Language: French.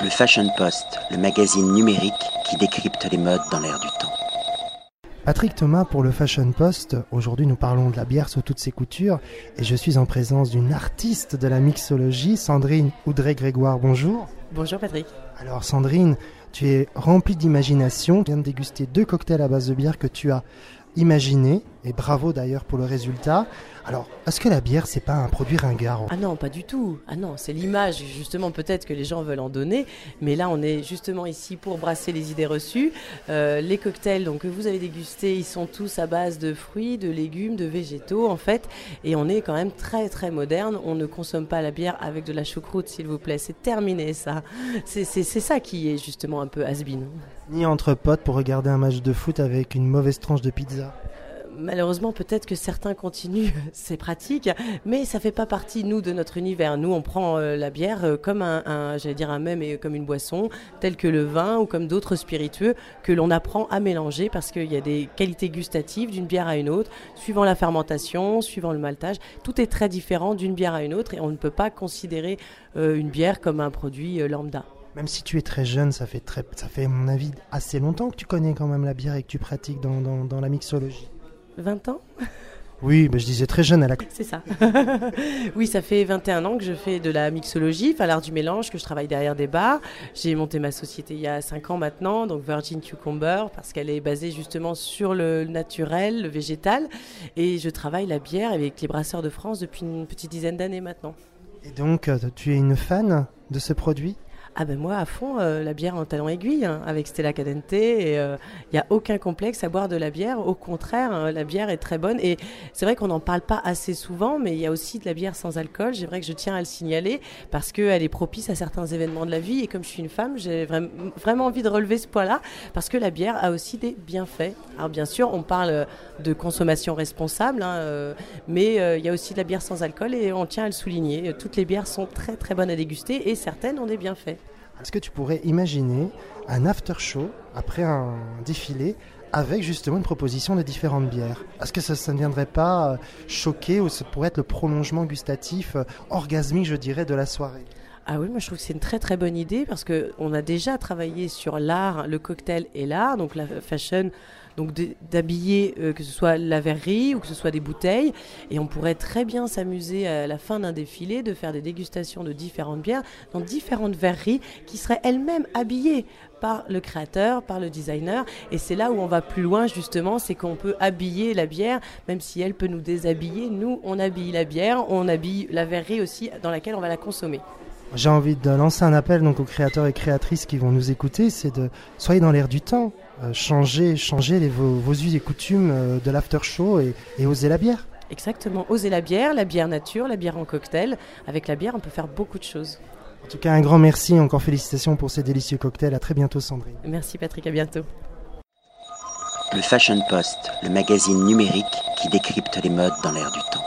Le Fashion Post, le magazine numérique qui décrypte les modes dans l'air du temps. Patrick Thomas pour le Fashion Post. Aujourd'hui, nous parlons de la bière sous toutes ses coutures et je suis en présence d'une artiste de la mixologie, Sandrine Oudrey-Grégoire. Bonjour. Bonjour Patrick. Alors Sandrine, tu es remplie d'imagination. Tu viens de déguster deux cocktails à base de bière que tu as imaginés et bravo d'ailleurs pour le résultat. Alors, est-ce que la bière, c'est pas un produit ringard Ah non, pas du tout. Ah non, c'est l'image, justement, peut-être que les gens veulent en donner. Mais là, on est justement ici pour brasser les idées reçues. Euh, les cocktails donc, que vous avez dégustés, ils sont tous à base de fruits, de légumes, de végétaux, en fait. Et on est quand même très, très moderne. On ne consomme pas la bière avec de la choucroute, s'il vous plaît. C'est terminé, ça. C'est ça qui est justement un peu has-been. Ni entre potes pour regarder un match de foot avec une mauvaise tranche de pizza malheureusement, peut-être que certains continuent ces pratiques, mais ça fait pas partie, nous, de notre univers. Nous, on prend euh, la bière euh, comme un, j'allais dire un même et comme une boisson, telle que le vin ou comme d'autres spiritueux que l'on apprend à mélanger parce qu'il y a des qualités gustatives d'une bière à une autre, suivant la fermentation, suivant le maltage. Tout est très différent d'une bière à une autre et on ne peut pas considérer euh, une bière comme un produit lambda. Même si tu es très jeune, ça fait, ça fait, à mon avis, assez longtemps que tu connais quand même la bière et que tu pratiques dans la mixologie. 20 ans oui, mais je disais très jeune à la C'est ça. oui, ça fait 21 ans que je fais de la mixologie, enfin l'art du mélange, que je travaille derrière des bars. J'ai monté ma société il y a 5 ans maintenant, donc Virgin Cucumber, parce qu'elle est basée justement sur le naturel, le végétal. Et je travaille la bière avec les brasseurs de France depuis une petite dizaine d'années maintenant. Et donc, euh, tu es une fan de ce produit? Ah ben moi à fond euh, la bière en talon aiguille hein, avec Stella Cadente et il euh, n'y a aucun complexe à boire de la bière. Au contraire, hein, la bière est très bonne et c'est vrai qu'on n'en parle pas assez souvent, mais il y a aussi de la bière sans alcool. C'est vrai que je tiens à le signaler parce qu'elle est propice à certains événements de la vie et comme je suis une femme, j'ai vraiment envie de relever ce point-là parce que la bière a aussi des bienfaits. Alors bien sûr, on parle de consommation responsable, hein, euh, mais il y a aussi de la bière sans alcool et on tient à le souligner. Toutes les bières sont très très bonnes à déguster et certaines ont des bienfaits. Est-ce que tu pourrais imaginer un after show après un défilé avec justement une proposition de différentes bières? Est-ce que ça, ne viendrait pas euh, choquer ou ça pourrait être le prolongement gustatif euh, orgasmique, je dirais, de la soirée? Ah oui, moi je trouve que c'est une très très bonne idée parce qu'on a déjà travaillé sur l'art, le cocktail et l'art, donc la fashion donc d'habiller euh, que ce soit la verrerie ou que ce soit des bouteilles. Et on pourrait très bien s'amuser à la fin d'un défilé de faire des dégustations de différentes bières dans différentes verreries qui seraient elles-mêmes habillées par le créateur, par le designer. Et c'est là où on va plus loin justement, c'est qu'on peut habiller la bière, même si elle peut nous déshabiller. Nous, on habille la bière, on habille la verrerie aussi dans laquelle on va la consommer. J'ai envie de lancer un appel donc aux créateurs et créatrices qui vont nous écouter, c'est de soyez dans l'air du temps, euh, changer, changer les, vos, vos us et coutumes euh, de l'after show et, et oser la bière. Exactement, oser la bière, la bière nature, la bière en cocktail. Avec la bière, on peut faire beaucoup de choses. En tout cas, un grand merci, encore félicitations pour ces délicieux cocktails. À très bientôt, Sandrine. Merci, Patrick, à bientôt. Le Fashion Post, le magazine numérique qui décrypte les modes dans l'air du temps.